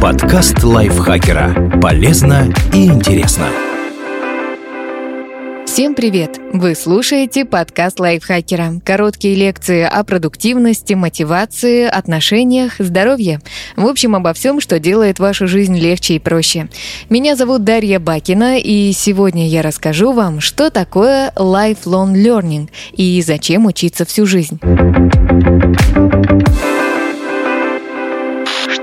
Подкаст лайфхакера. Полезно и интересно. Всем привет! Вы слушаете подкаст лайфхакера. Короткие лекции о продуктивности, мотивации, отношениях, здоровье. В общем, обо всем, что делает вашу жизнь легче и проще. Меня зовут Дарья Бакина, и сегодня я расскажу вам, что такое lifelong learning и зачем учиться всю жизнь.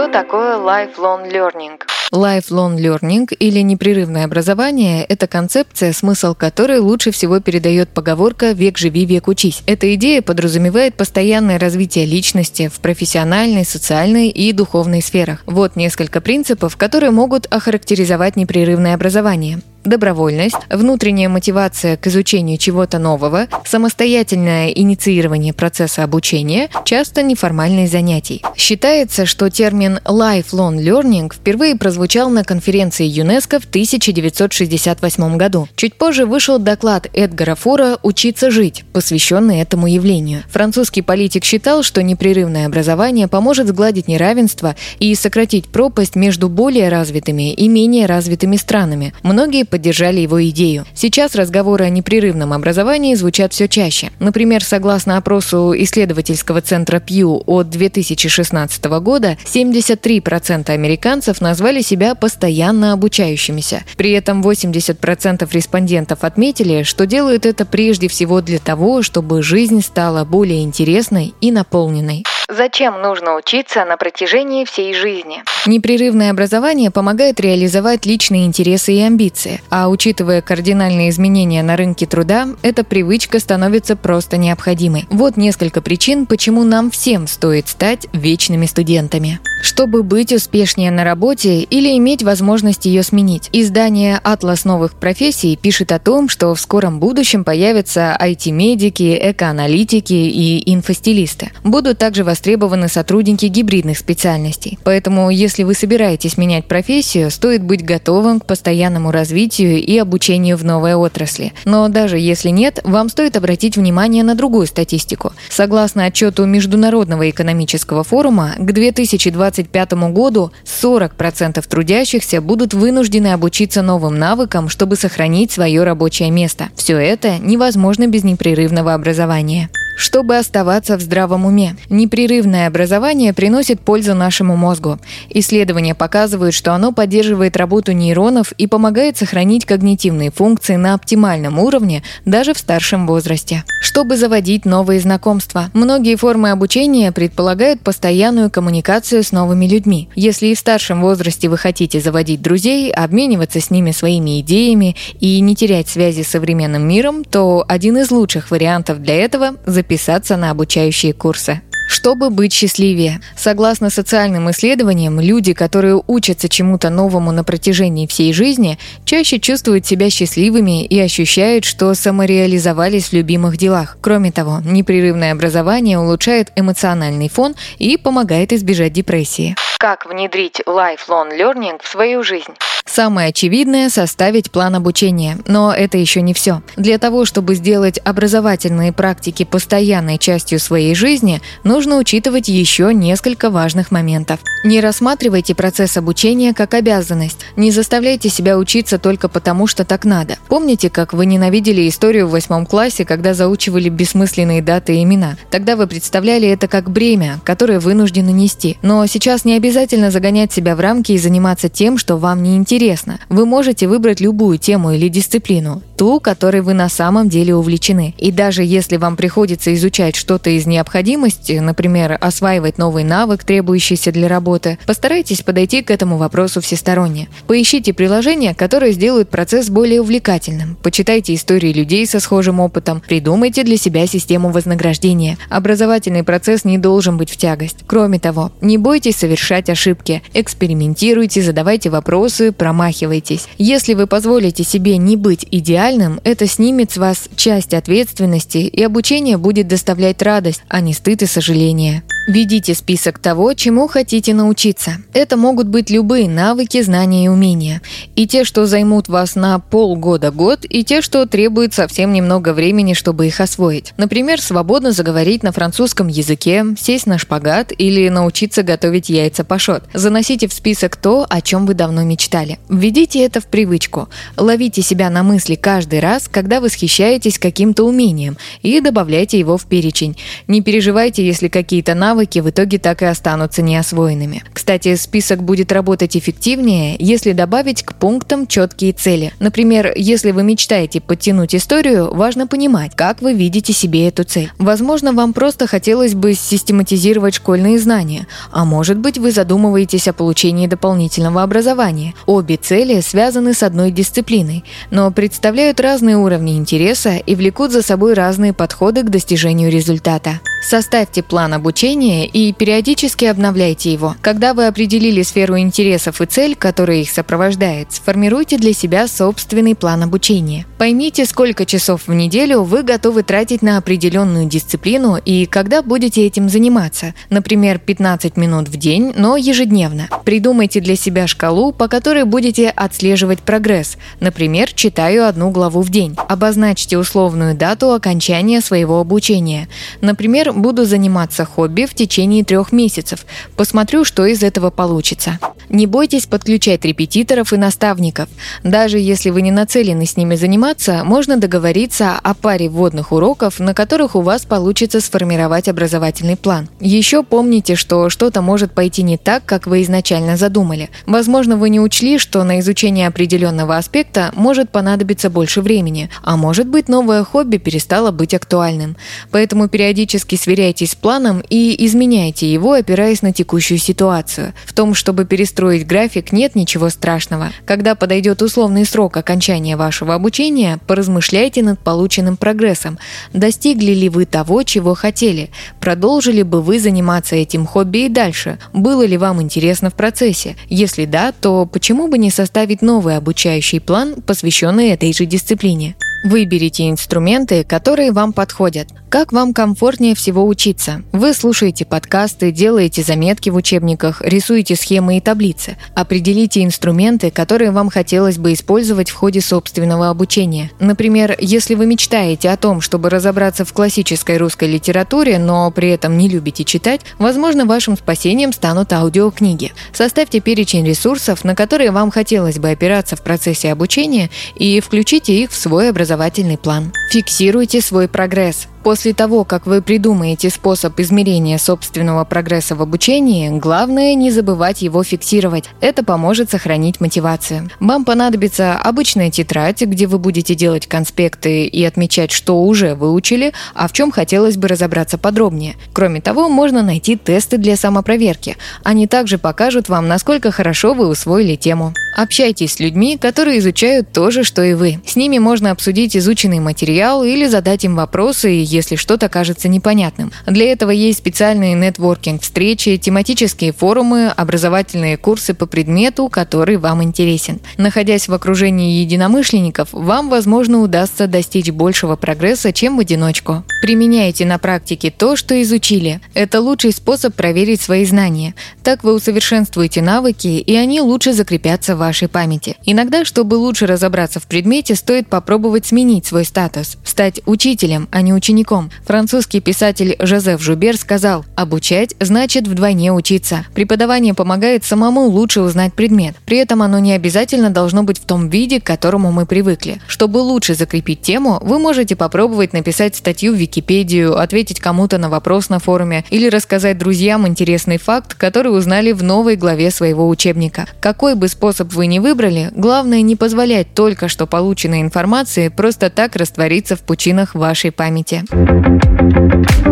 Что такое lifelong learning? Lifelong learning или непрерывное образование – это концепция, смысл которой лучше всего передает поговорка «век живи, век учись». Эта идея подразумевает постоянное развитие личности в профессиональной, социальной и духовной сферах. Вот несколько принципов, которые могут охарактеризовать непрерывное образование добровольность, внутренняя мотивация к изучению чего-то нового, самостоятельное инициирование процесса обучения, часто неформальные занятий. Считается, что термин lifelong learning впервые прозвучал на конференции ЮНЕСКО в 1968 году. Чуть позже вышел доклад Эдгара Фора «Учиться жить», посвященный этому явлению. Французский политик считал, что непрерывное образование поможет сгладить неравенство и сократить пропасть между более развитыми и менее развитыми странами. Многие поддержали его идею. Сейчас разговоры о непрерывном образовании звучат все чаще. Например, согласно опросу исследовательского центра Pew от 2016 года, 73% американцев назвали себя постоянно обучающимися. При этом 80% респондентов отметили, что делают это прежде всего для того, чтобы жизнь стала более интересной и наполненной. Зачем нужно учиться на протяжении всей жизни? Непрерывное образование помогает реализовать личные интересы и амбиции, а учитывая кардинальные изменения на рынке труда, эта привычка становится просто необходимой. Вот несколько причин, почему нам всем стоит стать вечными студентами. Чтобы быть успешнее на работе или иметь возможность ее сменить. Издание «Атлас новых профессий» пишет о том, что в скором будущем появятся IT-медики, экоаналитики и инфостилисты. Будут также востребованы сотрудники гибридных специальностей. Поэтому, если вы собираетесь менять профессию, стоит быть готовым к постоянному развитию и обучению в новой отрасли. Но даже если нет, вам стоит обратить внимание на другую статистику. Согласно отчету Международного экономического форума, к 2025 году 40% трудящихся будут вынуждены обучиться новым навыкам, чтобы сохранить свое рабочее место. Все это невозможно без непрерывного образования чтобы оставаться в здравом уме. Непрерывное образование приносит пользу нашему мозгу. Исследования показывают, что оно поддерживает работу нейронов и помогает сохранить когнитивные функции на оптимальном уровне даже в старшем возрасте. Чтобы заводить новые знакомства, многие формы обучения предполагают постоянную коммуникацию с новыми людьми. Если и в старшем возрасте вы хотите заводить друзей, обмениваться с ними своими идеями и не терять связи с современным миром, то один из лучших вариантов для этого – записать записаться на обучающие курсы чтобы быть счастливее. Согласно социальным исследованиям, люди, которые учатся чему-то новому на протяжении всей жизни, чаще чувствуют себя счастливыми и ощущают, что самореализовались в любимых делах. Кроме того, непрерывное образование улучшает эмоциональный фон и помогает избежать депрессии. Как внедрить lifelong learning в свою жизнь? Самое очевидное – составить план обучения. Но это еще не все. Для того, чтобы сделать образовательные практики постоянной частью своей жизни, нужно учитывать еще несколько важных моментов. Не рассматривайте процесс обучения как обязанность. Не заставляйте себя учиться только потому, что так надо. Помните, как вы ненавидели историю в восьмом классе, когда заучивали бессмысленные даты и имена? Тогда вы представляли это как бремя, которое вынуждены нести. Но сейчас не обязательно загонять себя в рамки и заниматься тем, что вам не интересно. Вы можете выбрать любую тему или дисциплину, ту, которой вы на самом деле увлечены. И даже если вам приходится изучать что-то из необходимости, например, осваивать новый навык, требующийся для работы, постарайтесь подойти к этому вопросу всесторонне. Поищите приложения, которые сделают процесс более увлекательным. Почитайте истории людей со схожим опытом, придумайте для себя систему вознаграждения. Образовательный процесс не должен быть в тягость. Кроме того, не бойтесь совершать ошибки, экспериментируйте, задавайте вопросы, промахивайтесь. Если вы позволите себе не быть идеальным, это снимет с вас часть ответственности, и обучение будет доставлять радость, а не стыд и сожаление сожаления. Ведите список того, чему хотите научиться. Это могут быть любые навыки, знания и умения. И те, что займут вас на полгода-год, и те, что требуют совсем немного времени, чтобы их освоить. Например, свободно заговорить на французском языке, сесть на шпагат или научиться готовить яйца пашот. Заносите в список то, о чем вы давно мечтали. Введите это в привычку. Ловите себя на мысли каждый раз, когда восхищаетесь каким-то умением, и добавляйте его в перечень. Не переживайте, если какие-то навыки навыки в итоге так и останутся неосвоенными. Кстати, список будет работать эффективнее, если добавить к пунктам четкие цели. Например, если вы мечтаете подтянуть историю, важно понимать, как вы видите себе эту цель. Возможно, вам просто хотелось бы систематизировать школьные знания, а может быть вы задумываетесь о получении дополнительного образования. Обе цели связаны с одной дисциплиной, но представляют разные уровни интереса и влекут за собой разные подходы к достижению результата. Составьте план обучения и периодически обновляйте его. Когда вы определили сферу интересов и цель, которая их сопровождает, сформируйте для себя собственный план обучения. Поймите, сколько часов в неделю вы готовы тратить на определенную дисциплину и когда будете этим заниматься. Например, 15 минут в день, но ежедневно. Придумайте для себя шкалу, по которой будете отслеживать прогресс. Например, читаю одну главу в день. Обозначьте условную дату окончания своего обучения. Например, буду заниматься хобби в течение трех месяцев. Посмотрю, что из этого получится. Не бойтесь подключать репетиторов и наставников. Даже если вы не нацелены с ними заниматься, можно договориться о паре вводных уроков, на которых у вас получится сформировать образовательный план. Еще помните, что что-то может пойти не так, как вы изначально задумали. Возможно, вы не учли, что на изучение определенного аспекта может понадобиться больше времени, а может быть новое хобби перестало быть актуальным. Поэтому периодически сверяйтесь с планом и изменяйте его, опираясь на текущую ситуацию. В том, чтобы перестроить график, нет ничего страшного. Когда подойдет условный срок окончания вашего обучения, поразмышляйте над полученным прогрессом. Достигли ли вы того, чего хотели? Продолжили бы вы заниматься этим хобби и дальше? Было ли вам интересно в процессе? Если да, то почему бы не составить новый обучающий план, посвященный этой же дисциплине? Выберите инструменты, которые вам подходят. Как вам комфортнее всего учиться? Вы слушаете подкасты, делаете заметки в учебниках, рисуете схемы и таблицы. Определите инструменты, которые вам хотелось бы использовать в ходе собственного обучения. Например, если вы мечтаете о том, чтобы разобраться в классической русской литературе, но при этом не любите читать, возможно, вашим спасением станут аудиокниги. Составьте перечень ресурсов, на которые вам хотелось бы опираться в процессе обучения, и включите их в свой образовательный план. Фиксируйте свой прогресс. После того, как вы придумаете способ измерения собственного прогресса в обучении, главное не забывать его фиксировать. Это поможет сохранить мотивацию. Вам понадобится обычная тетрадь, где вы будете делать конспекты и отмечать, что уже выучили, а в чем хотелось бы разобраться подробнее. Кроме того, можно найти тесты для самопроверки. Они также покажут вам, насколько хорошо вы усвоили тему. Общайтесь с людьми, которые изучают то же, что и вы. С ними можно обсудить изученный материал или задать им вопросы, если что-то кажется непонятным. Для этого есть специальные нетворкинг-встречи, тематические форумы, образовательные курсы по предмету, который вам интересен. Находясь в окружении единомышленников, вам, возможно, удастся достичь большего прогресса, чем в одиночку. Применяйте на практике то, что изучили. Это лучший способ проверить свои знания. Так вы усовершенствуете навыки, и они лучше закрепятся в вашей памяти. Иногда, чтобы лучше разобраться в предмете, стоит попробовать сменить свой статус, стать учителем, а не учеником учеником. Французский писатель Жозеф Жубер сказал, «Обучать значит вдвойне учиться. Преподавание помогает самому лучше узнать предмет. При этом оно не обязательно должно быть в том виде, к которому мы привыкли. Чтобы лучше закрепить тему, вы можете попробовать написать статью в Википедию, ответить кому-то на вопрос на форуме или рассказать друзьям интересный факт, который узнали в новой главе своего учебника. Какой бы способ вы ни выбрали, главное не позволять только что полученной информации просто так раствориться в пучинах вашей памяти. Thank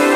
you.